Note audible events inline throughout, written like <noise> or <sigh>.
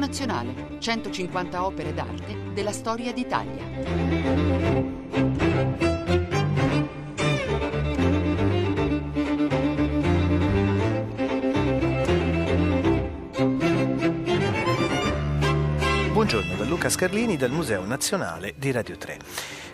Nazionale, 150 opere d'arte della storia d'Italia. Buongiorno da Luca Scarlini dal Museo Nazionale di Radio 3.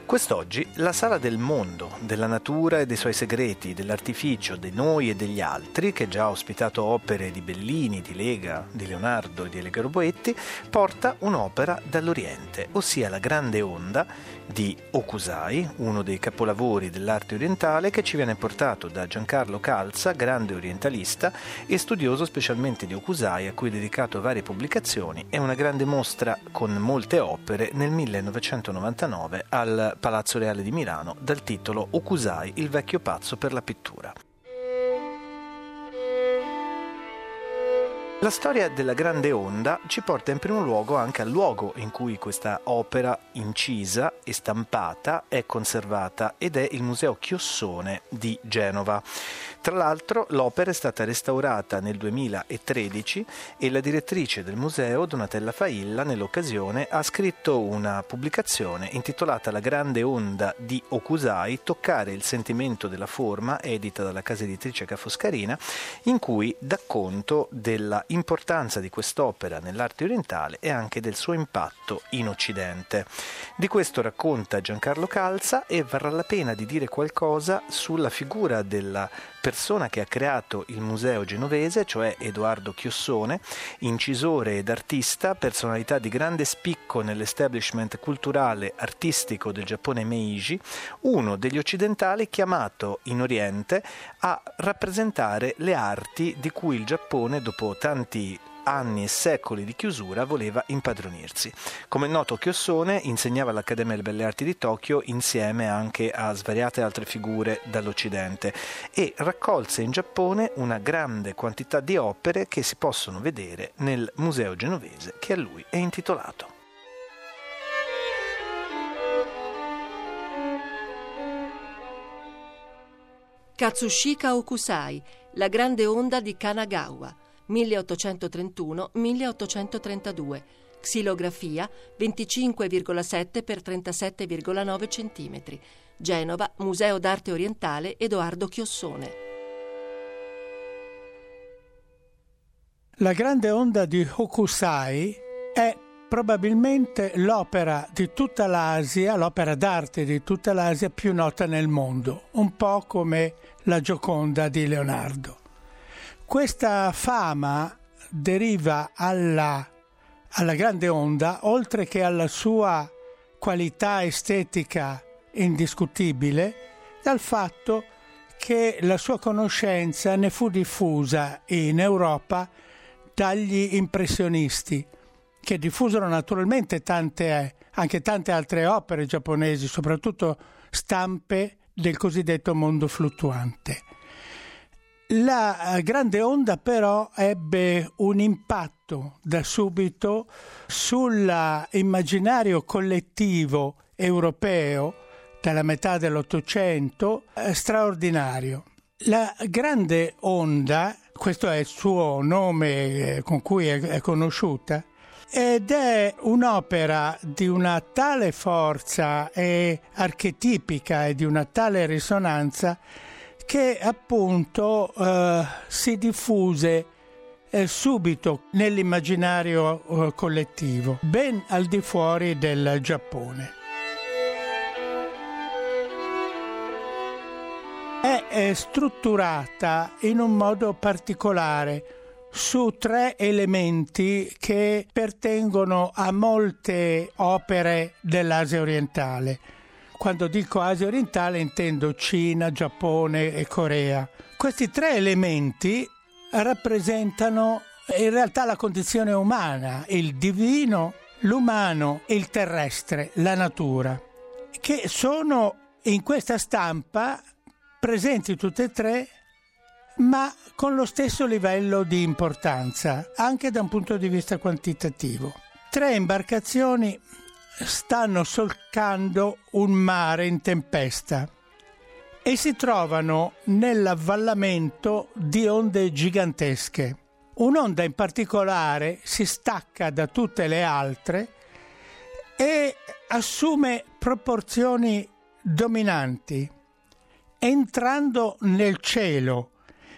Quest'oggi la sala del mondo, della natura e dei suoi segreti, dell'artificio, di noi e degli altri, che già ha ospitato opere di Bellini, di Lega, di Leonardo e di Elegaro Boetti, porta un'opera dall'Oriente, ossia La Grande Onda di Okusai, uno dei capolavori dell'arte orientale che ci viene portato da Giancarlo Calza, grande orientalista e studioso specialmente di Okusai, a cui ha dedicato varie pubblicazioni e una grande mostra con molte opere nel 1999 al Palazzo Reale di Milano dal titolo Okusai, il vecchio pazzo per la pittura. La storia della grande onda ci porta in primo luogo anche al luogo in cui questa opera incisa e stampata è conservata ed è il Museo Chiossone di Genova. Tra l'altro l'opera è stata restaurata nel 2013 e la direttrice del museo, Donatella Failla, nell'occasione ha scritto una pubblicazione intitolata La grande onda di Okusai, toccare il sentimento della forma, edita dalla casa editrice Ca' Foscarina, in cui dà conto della importanza di quest'opera nell'arte orientale e anche del suo impatto in Occidente. Di questo racconta Giancarlo Calza e varrà la pena di dire qualcosa sulla figura della persona che ha creato il museo genovese, cioè Edoardo Chiossone, incisore ed artista, personalità di grande spicco nell'establishment culturale artistico del Giappone Meiji, uno degli occidentali chiamato in Oriente a rappresentare le arti di cui il Giappone, dopo tanti anni e secoli di chiusura voleva impadronirsi. Come noto Chiossone insegnava all'Accademia delle Belle Arti di Tokyo insieme anche a svariate altre figure dall'Occidente e raccolse in Giappone una grande quantità di opere che si possono vedere nel museo genovese che a lui è intitolato. Katsushika Okusai, la grande onda di Kanagawa 1831-1832, xilografia 25,7 x 37,9 cm, Genova, Museo d'arte orientale Edoardo Chiossone. La grande onda di Hokusai è probabilmente l'opera di tutta l'Asia, l'opera d'arte di tutta l'Asia più nota nel mondo, un po' come la Gioconda di Leonardo. Questa fama deriva alla, alla grande onda, oltre che alla sua qualità estetica indiscutibile, dal fatto che la sua conoscenza ne fu diffusa in Europa dagli impressionisti, che diffusero naturalmente tante, anche tante altre opere giapponesi, soprattutto stampe del cosiddetto mondo fluttuante. La eh, grande onda però ebbe un impatto da subito sull'immaginario collettivo europeo della metà dell'Ottocento eh, straordinario. La grande onda, questo è il suo nome eh, con cui è conosciuta, ed è un'opera di una tale forza e archetipica e di una tale risonanza che appunto eh, si diffuse eh, subito nell'immaginario eh, collettivo, ben al di fuori del Giappone. È, è strutturata in un modo particolare su tre elementi che pertengono a molte opere dell'Asia orientale quando dico Asia orientale intendo Cina, Giappone e Corea. Questi tre elementi rappresentano in realtà la condizione umana, il divino, l'umano e il terrestre, la natura, che sono in questa stampa presenti tutte e tre, ma con lo stesso livello di importanza, anche da un punto di vista quantitativo. Tre imbarcazioni stanno solcando un mare in tempesta e si trovano nell'avvallamento di onde gigantesche. un'onda in particolare si stacca da tutte le altre e assume proporzioni dominanti, entrando nel cielo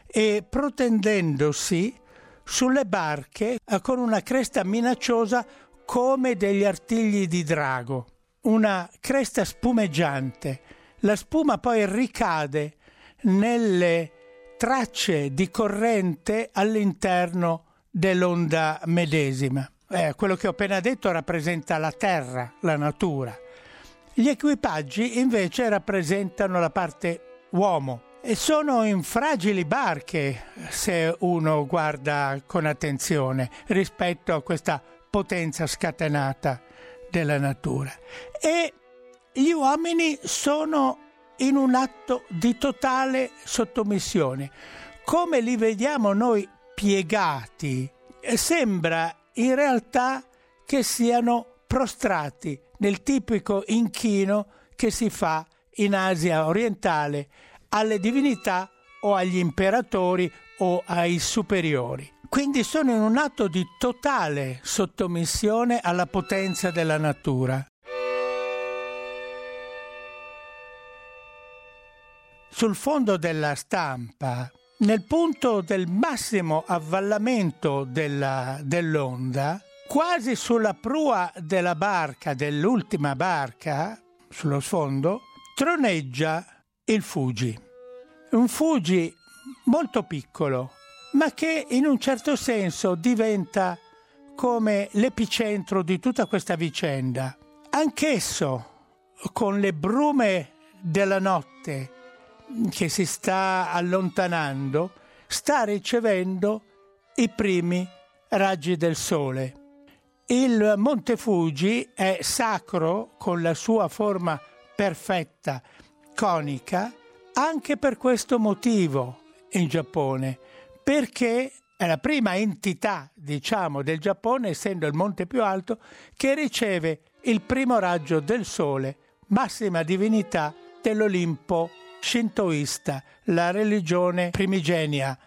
e protendendosi sulle barche con una cresta minacciosa come degli artigli di drago, una cresta spumeggiante. La spuma poi ricade nelle tracce di corrente all'interno dell'onda medesima. Eh, quello che ho appena detto rappresenta la terra, la natura. Gli equipaggi invece rappresentano la parte uomo e sono in fragili barche se uno guarda con attenzione rispetto a questa potenza scatenata della natura. E gli uomini sono in un atto di totale sottomissione. Come li vediamo noi piegati, sembra in realtà che siano prostrati nel tipico inchino che si fa in Asia orientale alle divinità o agli imperatori o ai superiori. Quindi sono in un atto di totale sottomissione alla potenza della natura. Sul fondo della stampa, nel punto del massimo avvallamento della, dell'onda, quasi sulla prua della barca, dell'ultima barca, sullo sfondo, troneggia il Fuji. Un Fuji molto piccolo, ma che in un certo senso diventa come l'epicentro di tutta questa vicenda. Anch'esso, con le brume della notte che si sta allontanando, sta ricevendo i primi raggi del sole. Il Monte Fuji è sacro con la sua forma perfetta, conica, anche per questo motivo in Giappone, perché è la prima entità, diciamo, del Giappone, essendo il monte più alto, che riceve il primo raggio del sole, massima divinità dell'Olimpo shintoista, la religione primigenia,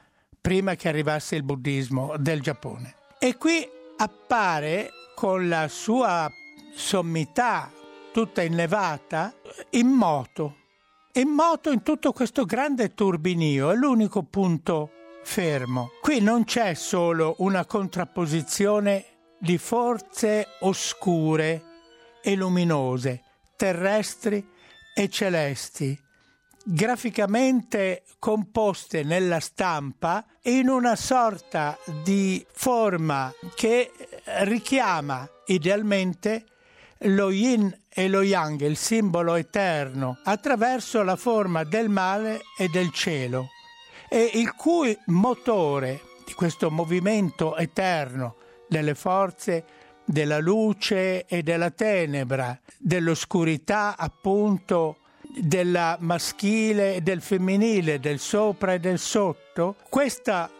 prima che arrivasse il buddismo del Giappone. E qui appare con la sua sommità tutta innevata in moto, in moto in tutto questo grande turbinio, è l'unico punto fermo. Qui non c'è solo una contrapposizione di forze oscure e luminose, terrestri e celesti, graficamente composte nella stampa in una sorta di forma che richiama idealmente lo yin e lo yang, il simbolo eterno, attraverso la forma del male e del cielo, e il cui motore di questo movimento eterno delle forze della luce e della tenebra, dell'oscurità appunto della maschile e del femminile, del sopra e del sotto, questa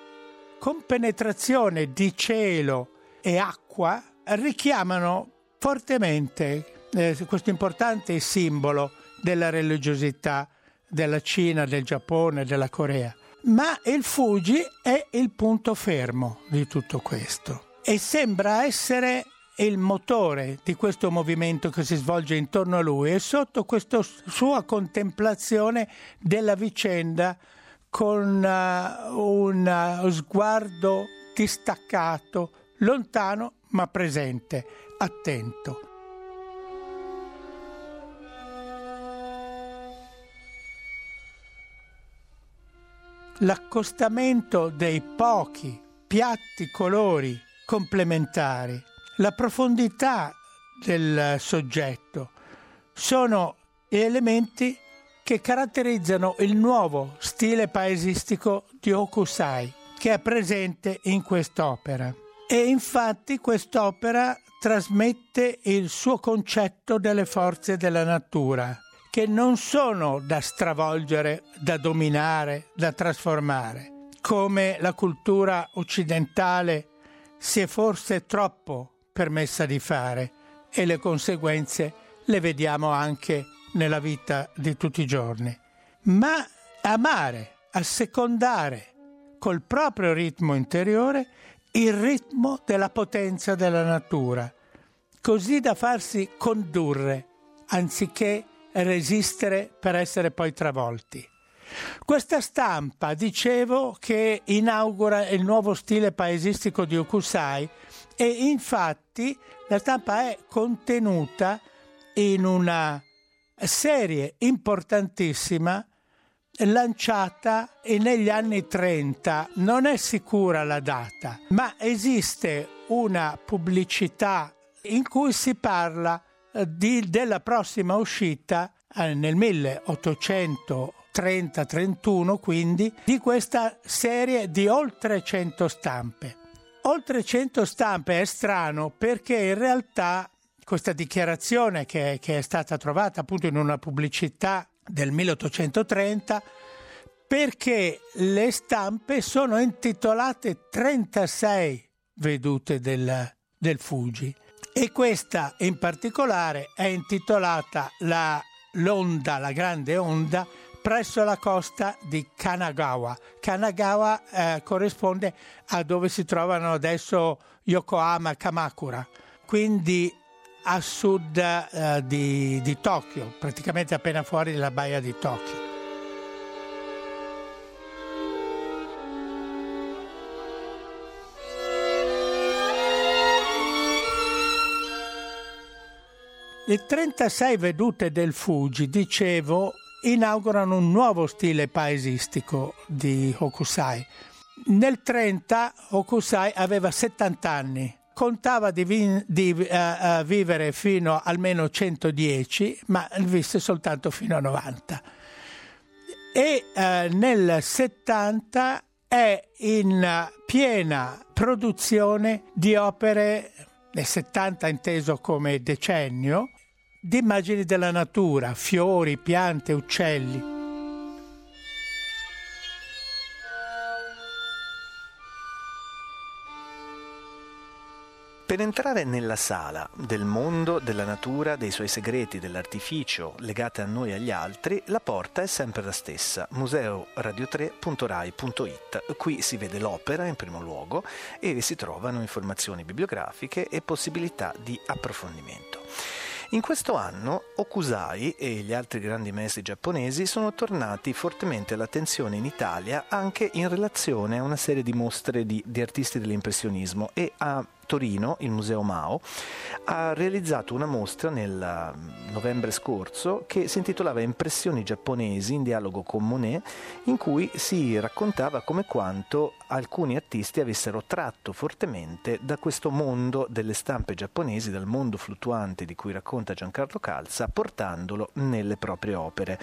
compenetrazione di cielo e acqua richiamano fortemente eh, questo importante simbolo della religiosità della Cina, del Giappone, della Corea. Ma il Fuji è il punto fermo di tutto questo e sembra essere il motore di questo movimento che si svolge intorno a lui e sotto questa sua contemplazione della vicenda con uh, un uh, sguardo distaccato, lontano ma presente, attento. L'accostamento dei pochi piatti colori complementari la profondità del soggetto sono elementi che caratterizzano il nuovo stile paesistico di Hokusai che è presente in quest'opera. E infatti quest'opera trasmette il suo concetto delle forze della natura, che non sono da stravolgere, da dominare, da trasformare, come la cultura occidentale si è forse troppo permessa di fare e le conseguenze le vediamo anche nella vita di tutti i giorni. Ma amare, assecondare col proprio ritmo interiore il ritmo della potenza della natura, così da farsi condurre anziché resistere per essere poi travolti. Questa stampa, dicevo, che inaugura il nuovo stile paesistico di Okusai e infatti la stampa è contenuta in una serie importantissima lanciata negli anni 30, non è sicura la data, ma esiste una pubblicità in cui si parla di, della prossima uscita eh, nel 1830-31, quindi, di questa serie di oltre 100 stampe. Oltre 100 stampe è strano perché in realtà questa dichiarazione che, che è stata trovata appunto in una pubblicità del 1830 perché le stampe sono intitolate 36 vedute del, del Fuji e questa in particolare è intitolata la, l'onda, la grande onda presso la costa di Kanagawa. Kanagawa eh, corrisponde a dove si trovano adesso Yokohama e Kamakura, quindi a sud eh, di, di Tokyo, praticamente appena fuori dalla baia di Tokyo. Le 36 vedute del Fuji, dicevo, inaugurano un nuovo stile paesistico di Hokusai. Nel 30 Hokusai aveva 70 anni contava di, vi- di uh, vivere fino almeno 110, ma visse soltanto fino a 90. E uh, nel 70 è in piena produzione di opere, nel 70 inteso come decennio, di immagini della natura, fiori, piante, uccelli. Per entrare nella sala del mondo, della natura, dei suoi segreti, dell'artificio legate a noi e agli altri, la porta è sempre la stessa, museoradio3.rai.it. Qui si vede l'opera in primo luogo e si trovano informazioni bibliografiche e possibilità di approfondimento. In questo anno Okusai e gli altri grandi maestri giapponesi sono tornati fortemente all'attenzione in Italia anche in relazione a una serie di mostre di, di artisti dell'impressionismo e a Torino, il Museo Mao, ha realizzato una mostra nel mm, novembre scorso che si intitolava Impressioni giapponesi in dialogo con Monet, in cui si raccontava come quanto alcuni artisti avessero tratto fortemente da questo mondo delle stampe giapponesi, dal mondo fluttuante di cui racconta Giancarlo Calza, portandolo nelle proprie opere.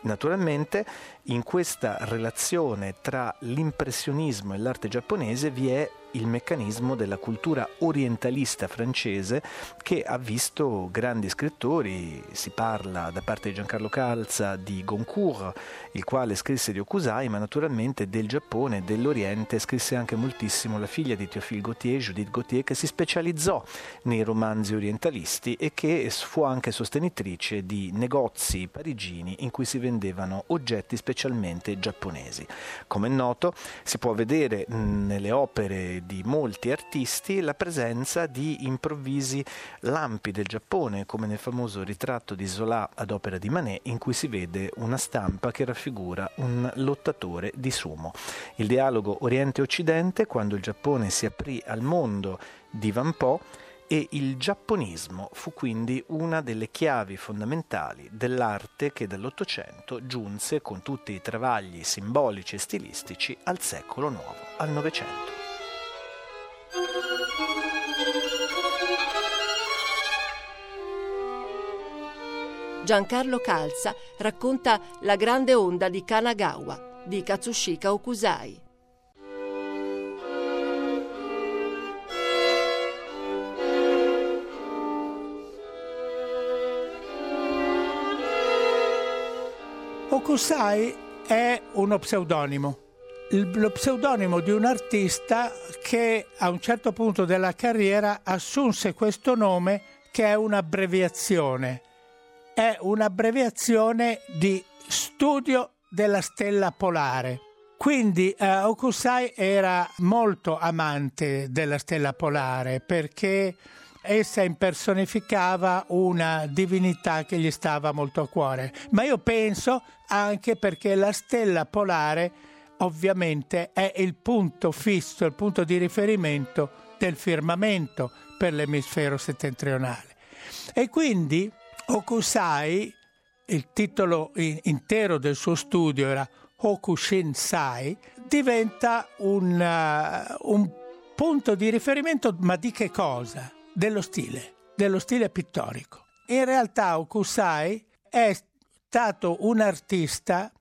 Naturalmente in questa relazione tra l'impressionismo e l'arte giapponese vi è il meccanismo della cultura orientalista francese che ha visto grandi scrittori, si parla da parte di Giancarlo Calza di Goncourt, il quale scrisse di Okusai, ma naturalmente del Giappone, dell'Oriente, scrisse anche moltissimo la figlia di Théophile Gautier, Judith Gautier, che si specializzò nei romanzi orientalisti e che fu anche sostenitrice di negozi parigini in cui si vendevano oggetti specialmente giapponesi. Come è noto, si può vedere nelle opere di molti artisti la presenza di improvvisi lampi del Giappone, come nel famoso ritratto di Zola ad opera di Manet, in cui si vede una stampa che raffigura un lottatore di sumo. Il dialogo Oriente-Occidente, quando il Giappone si aprì al mondo di Van Po, e il giapponismo fu quindi una delle chiavi fondamentali dell'arte che dall'Ottocento giunse con tutti i travagli simbolici e stilistici al secolo nuovo, al Novecento. Giancarlo Calza racconta La grande onda di Kanagawa di Katsushika Okusai. Okusai è uno pseudonimo, lo pseudonimo di un artista che a un certo punto della carriera assunse questo nome che è un'abbreviazione è un'abbreviazione di studio della stella polare. Quindi uh, Okusai era molto amante della stella polare perché essa impersonificava una divinità che gli stava molto a cuore, ma io penso anche perché la stella polare ovviamente è il punto fisso, il punto di riferimento del firmamento per l'emisfero settentrionale. E quindi Okusai, il titolo intero del suo studio era Hokushinsai, diventa un, uh, un punto di riferimento, ma di che cosa? Dello stile, dello stile pittorico. In realtà Okusai è stato un artista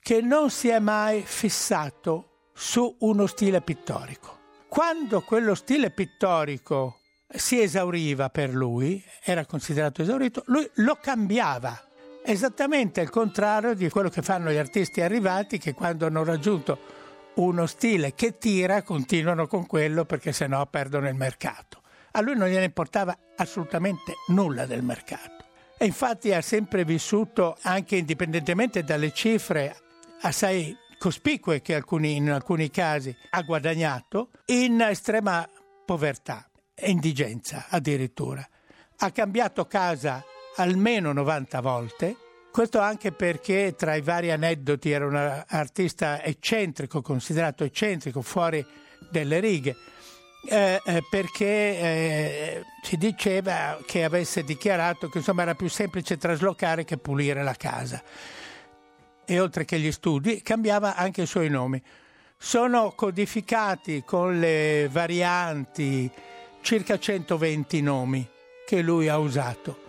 che non si è mai fissato su uno stile pittorico. Quando quello stile pittorico si esauriva per lui, era considerato esaurito, lui lo cambiava. Esattamente il contrario di quello che fanno gli artisti arrivati che quando hanno raggiunto uno stile che tira continuano con quello perché sennò perdono il mercato. A lui non gliene importava assolutamente nulla del mercato. E infatti ha sempre vissuto, anche indipendentemente dalle cifre assai cospicue che alcuni, in alcuni casi ha guadagnato, in estrema povertà e indigenza addirittura. Ha cambiato casa almeno 90 volte, questo anche perché tra i vari aneddoti era un artista eccentrico, considerato eccentrico, fuori delle righe, eh, eh, perché eh, si diceva che avesse dichiarato che insomma era più semplice traslocare che pulire la casa. E oltre che gli studi, cambiava anche i suoi nomi. Sono codificati con le varianti circa 120 nomi che lui ha usato.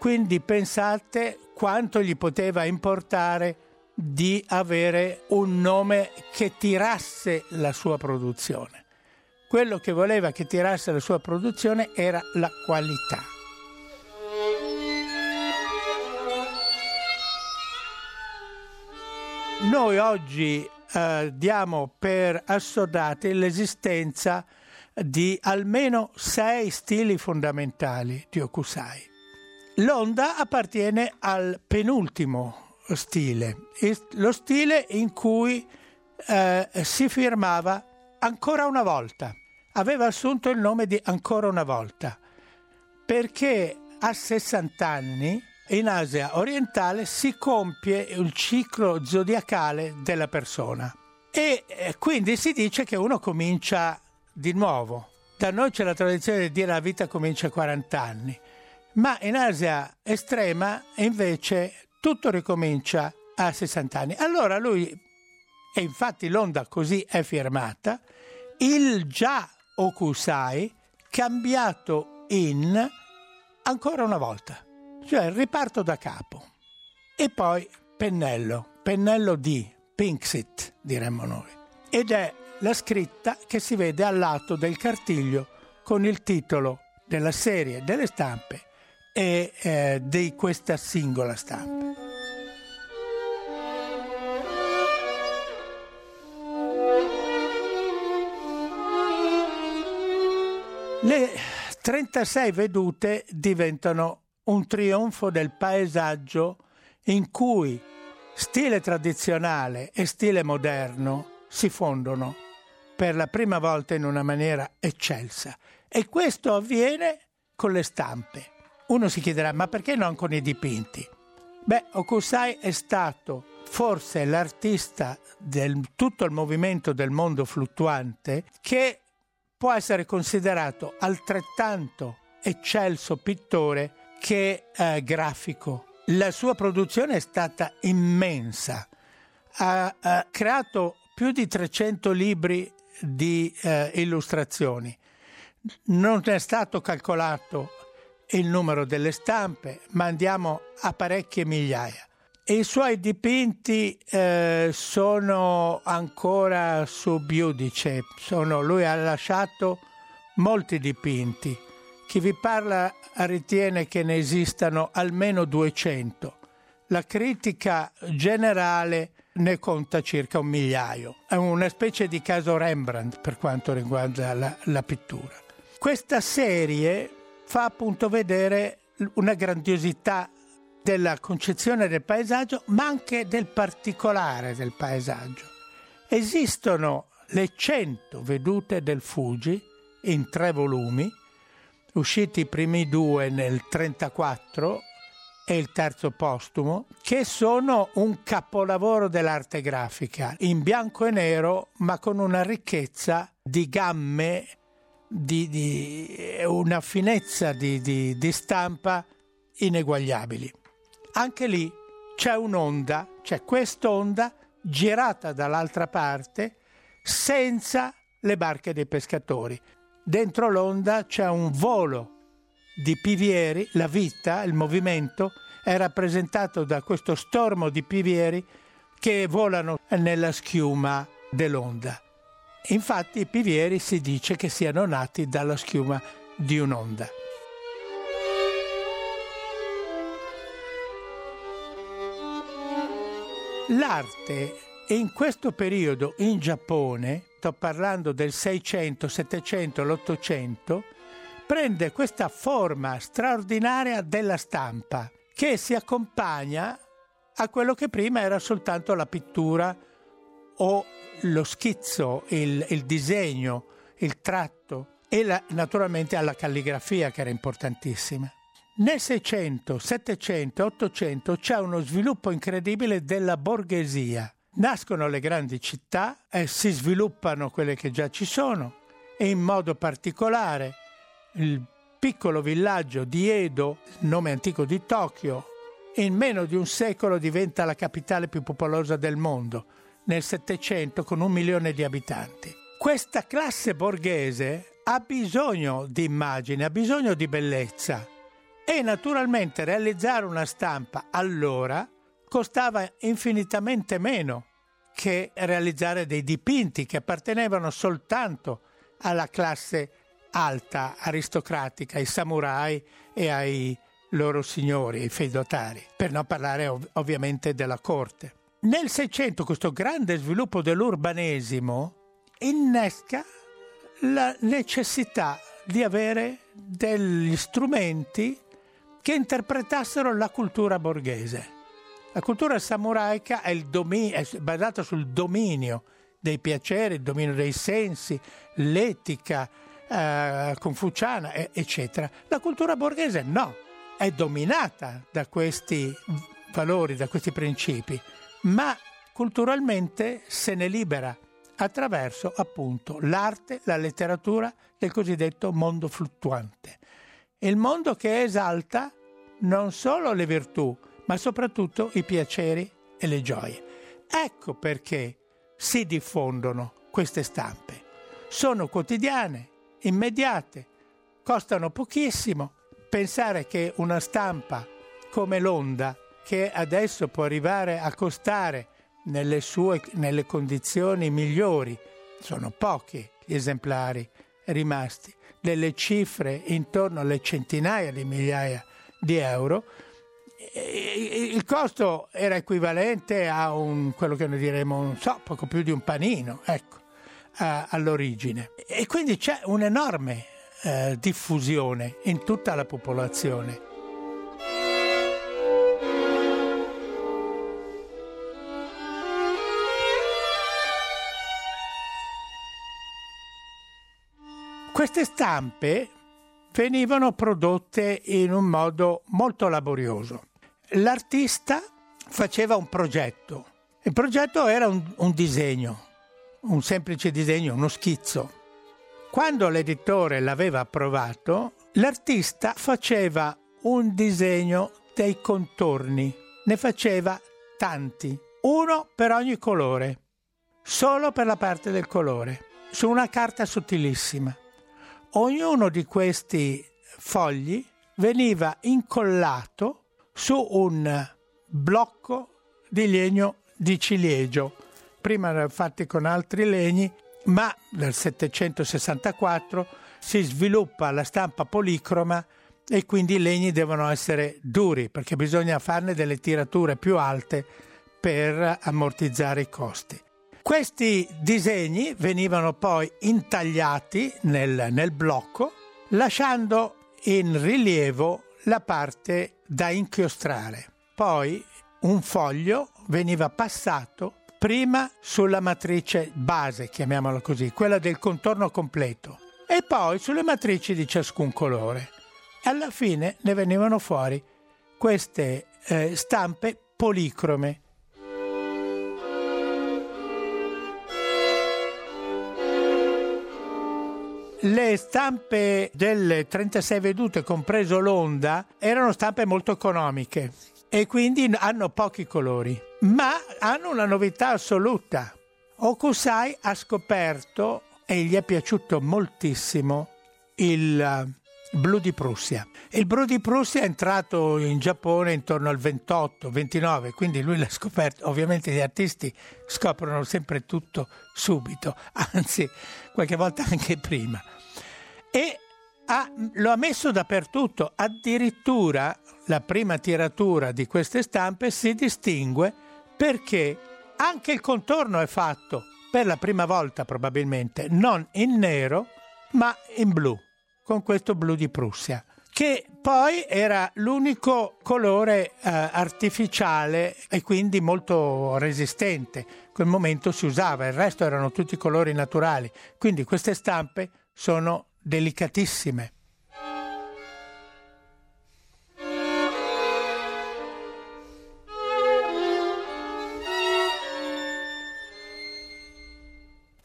Quindi pensate quanto gli poteva importare di avere un nome che tirasse la sua produzione. Quello che voleva che tirasse la sua produzione era la qualità. Noi oggi eh, diamo per assodati l'esistenza di almeno sei stili fondamentali di Okusai. L'onda appartiene al penultimo stile, lo stile in cui eh, si firmava ancora una volta. Aveva assunto il nome di ancora una volta perché a 60 anni in Asia orientale si compie il ciclo zodiacale della persona e eh, quindi si dice che uno comincia di nuovo. Da noi c'è la tradizione di dire la vita comincia a 40 anni, ma in Asia estrema invece tutto ricomincia a 60 anni. Allora lui, e infatti l'onda così è firmata, il già Okusai cambiato in ancora una volta, cioè riparto da capo. E poi pennello, pennello di Pinksit diremmo noi. Ed è la scritta che si vede al lato del cartiglio con il titolo della serie delle stampe e eh, di questa singola stampa. Le 36 vedute diventano un trionfo del paesaggio in cui stile tradizionale e stile moderno si fondono per la prima volta in una maniera eccelsa. E questo avviene con le stampe. Uno si chiederà, ma perché non con i dipinti? Beh, Okusai è stato forse l'artista del tutto il movimento del mondo fluttuante che può essere considerato altrettanto eccelso pittore che eh, grafico. La sua produzione è stata immensa. Ha, ha creato più di 300 libri di eh, illustrazioni. Non è stato calcolato il numero delle stampe, ma andiamo a parecchie migliaia. I suoi dipinti eh, sono ancora sub iudice, sono, lui ha lasciato molti dipinti. Chi vi parla ritiene che ne esistano almeno 200. La critica generale ne conta circa un migliaio. È una specie di caso Rembrandt per quanto riguarda la, la pittura. Questa serie fa appunto vedere una grandiosità della concezione del paesaggio, ma anche del particolare del paesaggio. Esistono le 100 vedute del Fuji in tre volumi, usciti i primi due nel 1934 e il terzo postumo, che sono un capolavoro dell'arte grafica, in bianco e nero, ma con una ricchezza di gamme, di, di una finezza di, di, di stampa ineguagliabili. Anche lì c'è un'onda, c'è quest'onda girata dall'altra parte senza le barche dei pescatori. Dentro l'onda c'è un volo di pivieri, la vita, il movimento è rappresentato da questo stormo di pivieri che volano nella schiuma dell'onda. Infatti i pivieri si dice che siano nati dalla schiuma di un'onda. L'arte in questo periodo in Giappone, sto parlando del 600, 700, l'800, prende questa forma straordinaria della stampa che si accompagna a quello che prima era soltanto la pittura o lo schizzo, il, il disegno, il tratto e la, naturalmente alla calligrafia che era importantissima. Nel 600, 700, 800 c'è uno sviluppo incredibile della borghesia. Nascono le grandi città e si sviluppano quelle che già ci sono e in modo particolare il piccolo villaggio di Edo, nome antico di Tokyo, in meno di un secolo diventa la capitale più popolosa del mondo, nel Settecento con un milione di abitanti. Questa classe borghese ha bisogno di immagine, ha bisogno di bellezza e naturalmente realizzare una stampa allora costava infinitamente meno che realizzare dei dipinti che appartenevano soltanto alla classe alta, aristocratica, ai samurai e ai loro signori, ai feudotari, per non parlare ov- ovviamente della corte. Nel Seicento questo grande sviluppo dell'urbanesimo innesca la necessità di avere degli strumenti che interpretassero la cultura borghese. La cultura samuraica è, domi- è basata sul dominio dei piaceri, il dominio dei sensi, l'etica eh, confuciana, eccetera. La cultura borghese no, è dominata da questi valori, da questi principi, ma culturalmente se ne libera attraverso appunto l'arte, la letteratura del cosiddetto mondo fluttuante il mondo che esalta non solo le virtù, ma soprattutto i piaceri e le gioie. Ecco perché si diffondono queste stampe. Sono quotidiane, immediate, costano pochissimo. Pensare che una stampa come l'onda, che adesso può arrivare a costare nelle sue nelle condizioni migliori, sono pochi gli esemplari rimasti, delle cifre intorno alle centinaia di migliaia di euro, il costo era equivalente a un, quello che noi diremo, non so, poco più di un panino, ecco, all'origine. E quindi c'è un'enorme eh, diffusione in tutta la popolazione. Queste stampe venivano prodotte in un modo molto laborioso. L'artista faceva un progetto. Il progetto era un, un disegno, un semplice disegno, uno schizzo. Quando l'editore l'aveva approvato, l'artista faceva un disegno dei contorni, ne faceva tanti, uno per ogni colore, solo per la parte del colore, su una carta sottilissima. Ognuno di questi fogli veniva incollato su un blocco di legno di ciliegio. Prima erano fatti con altri legni, ma nel 764 si sviluppa la stampa policroma e quindi i legni devono essere duri perché bisogna farne delle tirature più alte per ammortizzare i costi. Questi disegni venivano poi intagliati nel, nel blocco, lasciando in rilievo la parte da inchiostrare. Poi un foglio veniva passato prima sulla matrice base, chiamiamola così, quella del contorno completo, e poi sulle matrici di ciascun colore. Alla fine ne venivano fuori queste eh, stampe policrome. Le stampe delle 36 vedute, compreso l'onda, erano stampe molto economiche e quindi hanno pochi colori, ma hanno una novità assoluta. Okusai ha scoperto e gli è piaciuto moltissimo il eh, blu di Prussia. Il blu di Prussia è entrato in Giappone intorno al 28-29, quindi lui l'ha scoperto. Ovviamente gli artisti scoprono sempre tutto subito, <laughs> anzi qualche volta anche prima. E ha, lo ha messo dappertutto, addirittura la prima tiratura di queste stampe si distingue perché anche il contorno è fatto per la prima volta probabilmente non in nero ma in blu, con questo blu di Prussia, che poi era l'unico colore eh, artificiale e quindi molto resistente. In quel momento si usava, il resto erano tutti colori naturali, quindi queste stampe sono delicatissime.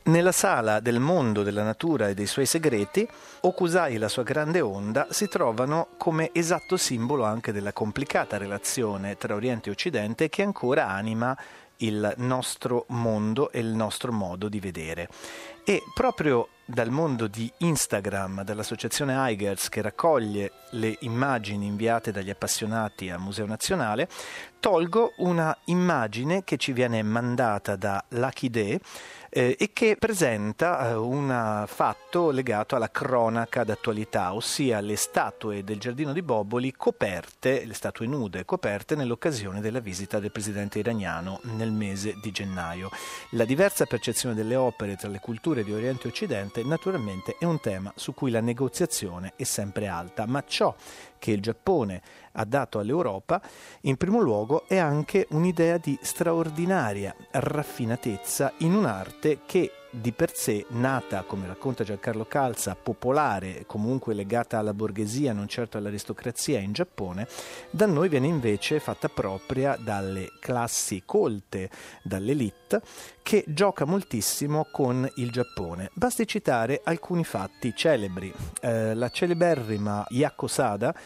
Nella sala del mondo della natura e dei suoi segreti, Okusai e la sua grande onda si trovano come esatto simbolo anche della complicata relazione tra Oriente e Occidente che ancora anima il nostro mondo e il nostro modo di vedere. E proprio dal mondo di Instagram, dall'associazione Eigers che raccoglie le immagini inviate dagli appassionati al Museo Nazionale, tolgo una immagine che ci viene mandata da Lucky Day eh, e che presenta eh, un fatto legato alla cronaca d'attualità, ossia le statue del giardino di Boboli coperte, le statue nude coperte nell'occasione della visita del presidente iraniano nel mese di gennaio. La diversa percezione delle opere tra le culture di Oriente e Occidente naturalmente è un tema su cui la negoziazione è sempre alta, ma ciò che il Giappone ha dato all'Europa, in primo luogo è anche un'idea di straordinaria raffinatezza in un'arte che di per sé nata, come racconta Giancarlo Calza, popolare, comunque legata alla borghesia, non certo all'aristocrazia in Giappone, da noi viene invece fatta propria dalle classi colte, dall'elite, che gioca moltissimo con il Giappone. Basti citare alcuni fatti celebri. Eh, la celeberrima Yako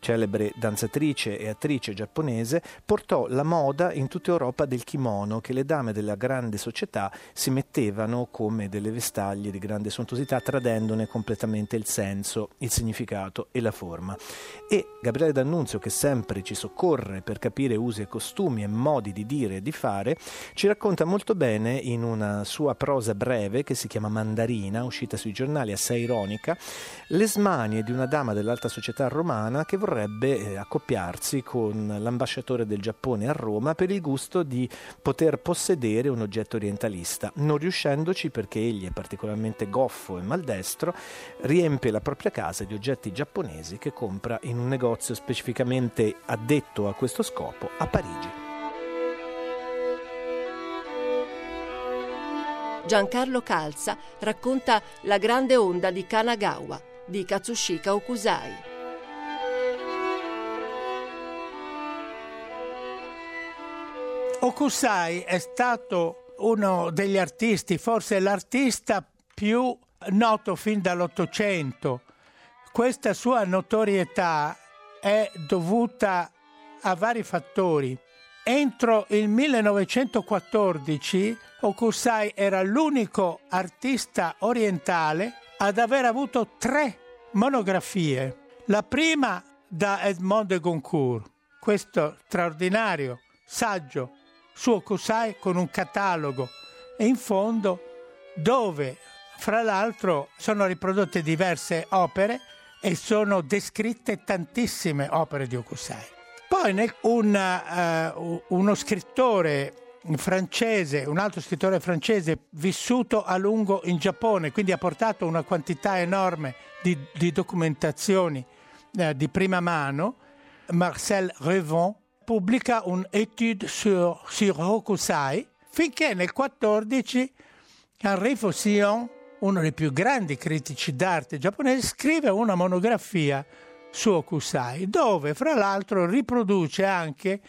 celebre danzatrice e attrice giapponese, portò la moda in tutta Europa del kimono che le dame della grande società si mettevano come delle vestaglie di grande sontuosità, tradendone completamente il senso, il significato e la forma. E Gabriele D'Annunzio, che sempre ci soccorre per capire usi e costumi e modi di dire e di fare, ci racconta molto bene in una sua prosa breve che si chiama Mandarina, uscita sui giornali assai ironica, le smanie di una dama dell'alta società romana che vorrebbe eh, accoppiarsi con l'ambasciatore del Giappone a Roma per il gusto di poter possedere un oggetto orientalista. Non riuscendoci perché egli è particolarmente goffo e maldestro, riempie la propria casa di oggetti giapponesi che compra in un negozio specificamente addetto a questo scopo a Parigi. Giancarlo Calza racconta La grande onda di Kanagawa di Katsushika Okusai. Okusai è stato uno degli artisti, forse l'artista più noto fin dall'Ottocento. Questa sua notorietà è dovuta a vari fattori. Entro il 1914 Okusai era l'unico artista orientale ad aver avuto tre monografie. La prima da Edmond de Goncourt, questo straordinario saggio suo Kusai con un catalogo e in fondo dove fra l'altro sono riprodotte diverse opere e sono descritte tantissime opere di Okusai. Poi un, uh, uno scrittore francese, un altro scrittore francese vissuto a lungo in Giappone, quindi ha portato una quantità enorme di, di documentazioni uh, di prima mano, Marcel Revon, pubblica un'etude sur, sur Hokusai finché nel 14 Henri Faucillon, uno dei più grandi critici d'arte giapponesi, scrive una monografia su Okusai, dove fra l'altro riproduce anche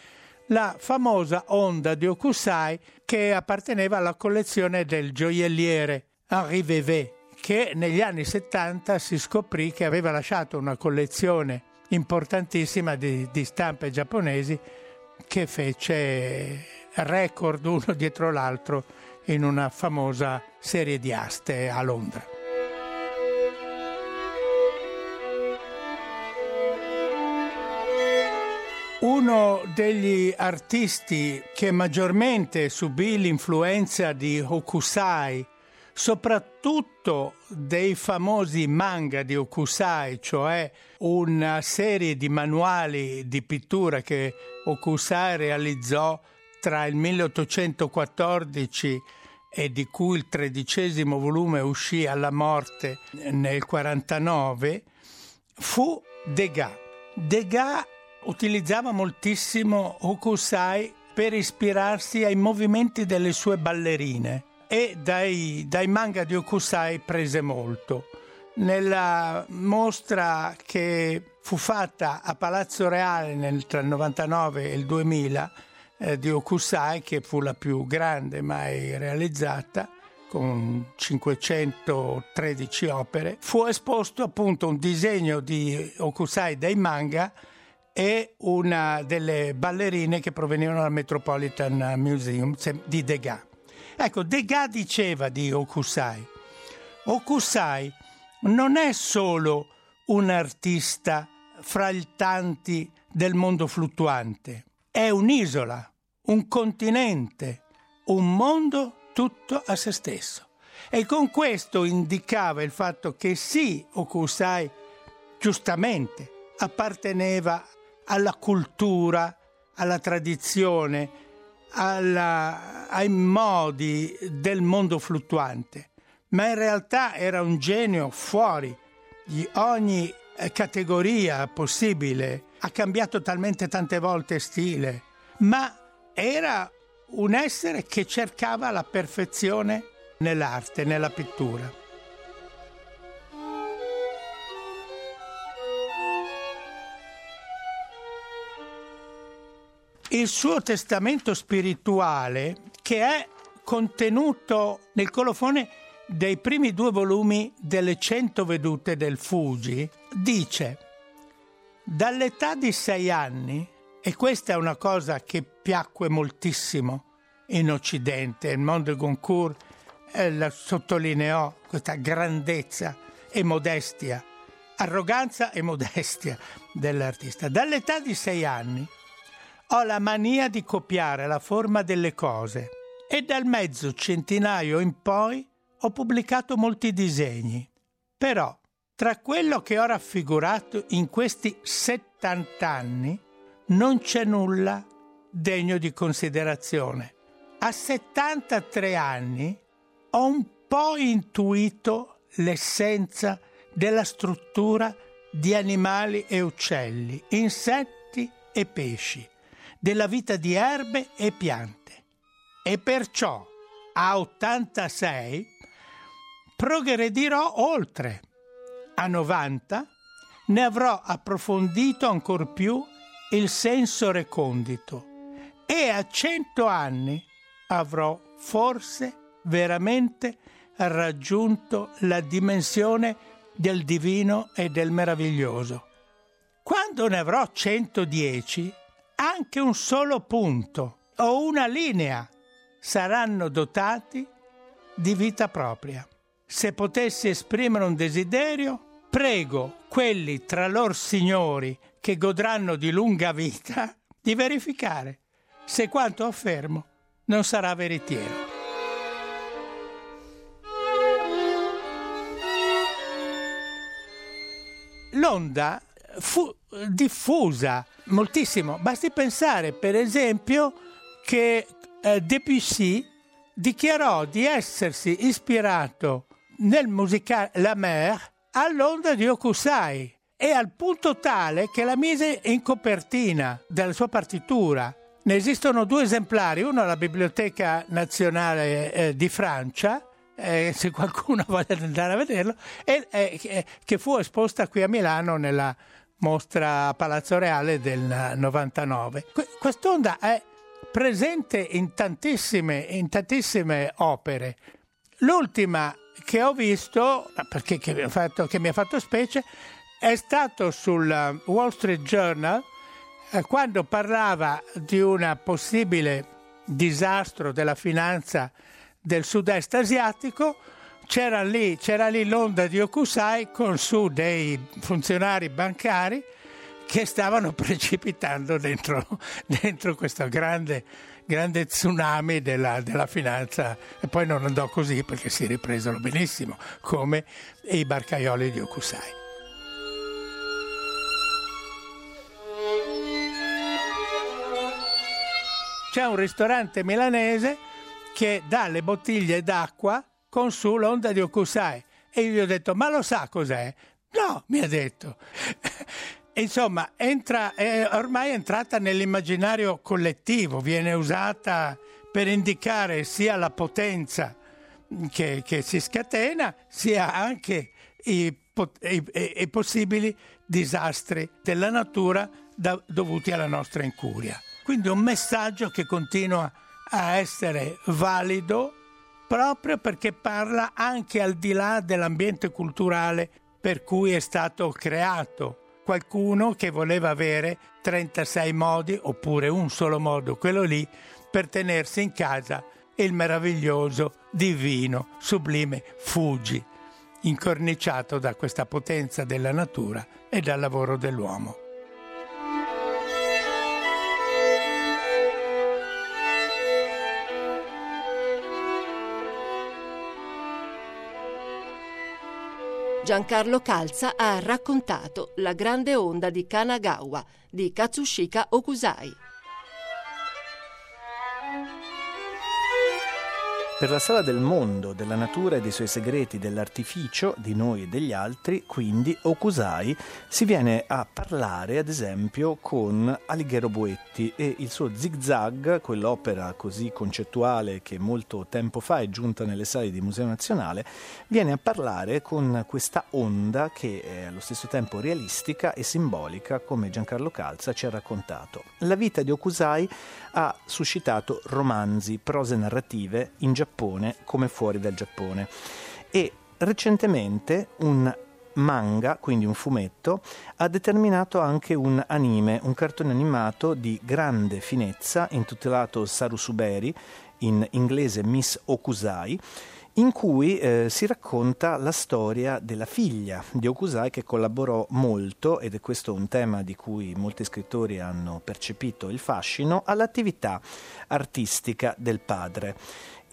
la famosa onda di Okusai che apparteneva alla collezione del gioielliere Henri Vévé, che negli anni 70 si scoprì che aveva lasciato una collezione importantissima di, di stampe giapponesi che fece record uno dietro l'altro in una famosa serie di aste a Londra. Uno degli artisti che maggiormente subì l'influenza di Hokusai, soprattutto dei famosi manga di Hokusai, cioè una serie di manuali di pittura che Hokusai realizzò tra il 1814 e di cui il tredicesimo volume uscì alla morte nel 49, fu Degas. Degas utilizzava moltissimo Hokusai per ispirarsi ai movimenti delle sue ballerine e dai, dai manga di Hokusai prese molto. Nella mostra che fu fatta a Palazzo Reale nel, tra il 99 e il 2000 eh, di Okusai, che fu la più grande mai realizzata, con 513 opere, fu esposto appunto un disegno di Okusai dai manga e una delle ballerine che provenivano dal Metropolitan Museum di Degas. Ecco, Degas diceva di Okusai, Okusai non è solo un artista fra i tanti del mondo fluttuante, è un'isola, un continente, un mondo tutto a se stesso. E con questo indicava il fatto che sì, Okusai giustamente apparteneva alla cultura, alla tradizione, alla, ai modi del mondo fluttuante, ma in realtà era un genio fuori di ogni eh, categoria possibile, ha cambiato talmente tante volte stile, ma era un essere che cercava la perfezione nell'arte, nella pittura. Il suo testamento spirituale, che è contenuto nel colofone dei primi due volumi delle cento vedute del Fuji, dice dall'età di sei anni, e questa è una cosa che piacque moltissimo in Occidente, il mondo Goncourt eh, la sottolineò questa grandezza e modestia, arroganza e modestia dell'artista. Dall'età di sei anni ho la mania di copiare la forma delle cose e dal mezzo centinaio in poi ho pubblicato molti disegni. Però, tra quello che ho raffigurato in questi 70 anni, non c'è nulla degno di considerazione. A 73 anni ho un po' intuito l'essenza della struttura di animali e uccelli, insetti e pesci, della vita di erbe e piante. E perciò a 86 progredirò oltre. A 90 ne avrò approfondito ancor più il senso recondito e a 100 anni avrò forse veramente raggiunto la dimensione del divino e del meraviglioso. Quando ne avrò 110, anche un solo punto o una linea saranno dotati di vita propria se potessi esprimere un desiderio, prego quelli tra lor signori che godranno di lunga vita di verificare se quanto affermo non sarà veritiero. L'onda fu diffusa moltissimo. Basti pensare, per esempio, che eh, Debussy dichiarò di essersi ispirato nel musicale La Mer all'onda di Okusai e al punto tale che la mise in copertina della sua partitura Ne esistono due esemplari, uno alla Biblioteca Nazionale eh, di Francia, eh, se qualcuno <laughs> voglia andare a vederlo, e eh, che fu esposta qui a Milano nella mostra Palazzo Reale del 99. Quest'onda è presente in tantissime, in tantissime opere. L'ultima che ho visto, perché che mi, fatto, che mi ha fatto specie, è stato sul Wall Street Journal eh, quando parlava di un possibile disastro della finanza del sud-est asiatico. C'era lì, c'era lì l'onda di Okusai con su dei funzionari bancari che stavano <laughs> precipitando dentro, dentro questo grande, grande tsunami della, della, finanza e poi non andò così perché si ripresero benissimo come i barcaioli di Okusai. C'è un ristorante milanese che dà le bottiglie d'acqua con su l'onda di Okusai e io gli ho detto ma lo sa cos'è? No, mi ha detto. <laughs> Insomma, entra, è ormai entrata nell'immaginario collettivo, viene usata per indicare sia la potenza che, che si scatena, sia anche i, i, i possibili disastri della natura da, dovuti alla nostra incuria. Quindi un messaggio che continua a essere valido proprio perché parla anche al di là dell'ambiente culturale per cui è stato creato qualcuno che voleva avere 36 modi oppure un solo modo, quello lì, per tenersi in casa il meraviglioso, divino, sublime Fuji, incorniciato da questa potenza della natura e dal lavoro dell'uomo. Giancarlo Calza ha raccontato La grande onda di Kanagawa di Katsushika Okusai. Per la sala del mondo, della natura e dei suoi segreti, dell'artificio, di noi e degli altri, quindi Okusai, si viene a parlare ad esempio con Alighiero Boetti e il suo Zigzag, quell'opera così concettuale che molto tempo fa è giunta nelle sale di Museo Nazionale, viene a parlare con questa onda che è allo stesso tempo realistica e simbolica come Giancarlo Calza ci ha raccontato. La vita di Okusai ha suscitato romanzi, prose narrative in Giappone come fuori dal Giappone e recentemente un manga, quindi un fumetto, ha determinato anche un anime, un cartone animato di grande finezza intitolato Sarusuberi, in inglese Miss Okusai, in cui eh, si racconta la storia della figlia di Okusai che collaborò molto, ed è questo un tema di cui molti scrittori hanno percepito il fascino, all'attività artistica del padre.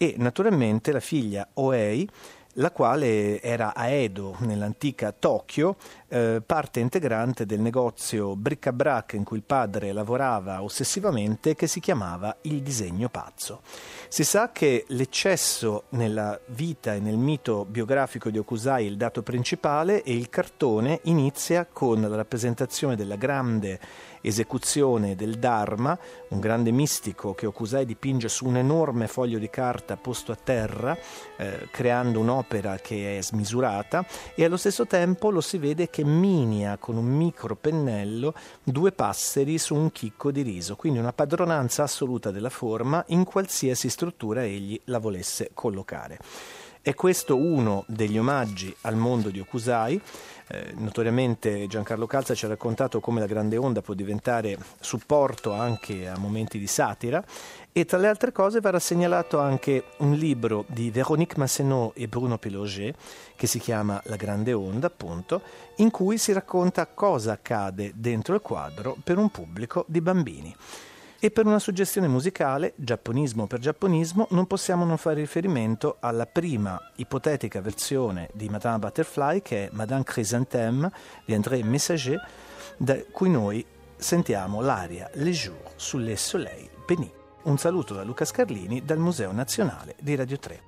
E naturalmente la figlia Oei la quale era a Edo, nell'antica Tokyo, eh, parte integrante del negozio bric-a-brac in cui il padre lavorava ossessivamente che si chiamava Il disegno pazzo. Si sa che l'eccesso nella vita e nel mito biografico di Okusai è il dato principale e il cartone inizia con la rappresentazione della grande esecuzione del Dharma, un grande mistico che Okusai dipinge su un enorme foglio di carta posto a terra, eh, creando un'opera che è smisurata e allo stesso tempo lo si vede che minia con un micro pennello due passeri su un chicco di riso, quindi una padronanza assoluta della forma in qualsiasi struttura egli la volesse collocare. È questo uno degli omaggi al mondo di Okusai eh, notoriamente Giancarlo Calza ci ha raccontato come la grande onda può diventare supporto anche a momenti di satira e tra le altre cose verrà segnalato anche un libro di Véronique Massenot e Bruno Peloget che si chiama La grande onda appunto in cui si racconta cosa accade dentro il quadro per un pubblico di bambini. E per una suggestione musicale, giapponismo per giapponismo, non possiamo non fare riferimento alla prima ipotetica versione di Madame Butterfly, che è Madame Chrysanthème di André Messager, da cui noi sentiamo l'aria Les Jours sous les soleils bénis. Un saluto da Luca Scarlini dal Museo Nazionale di Radio 3.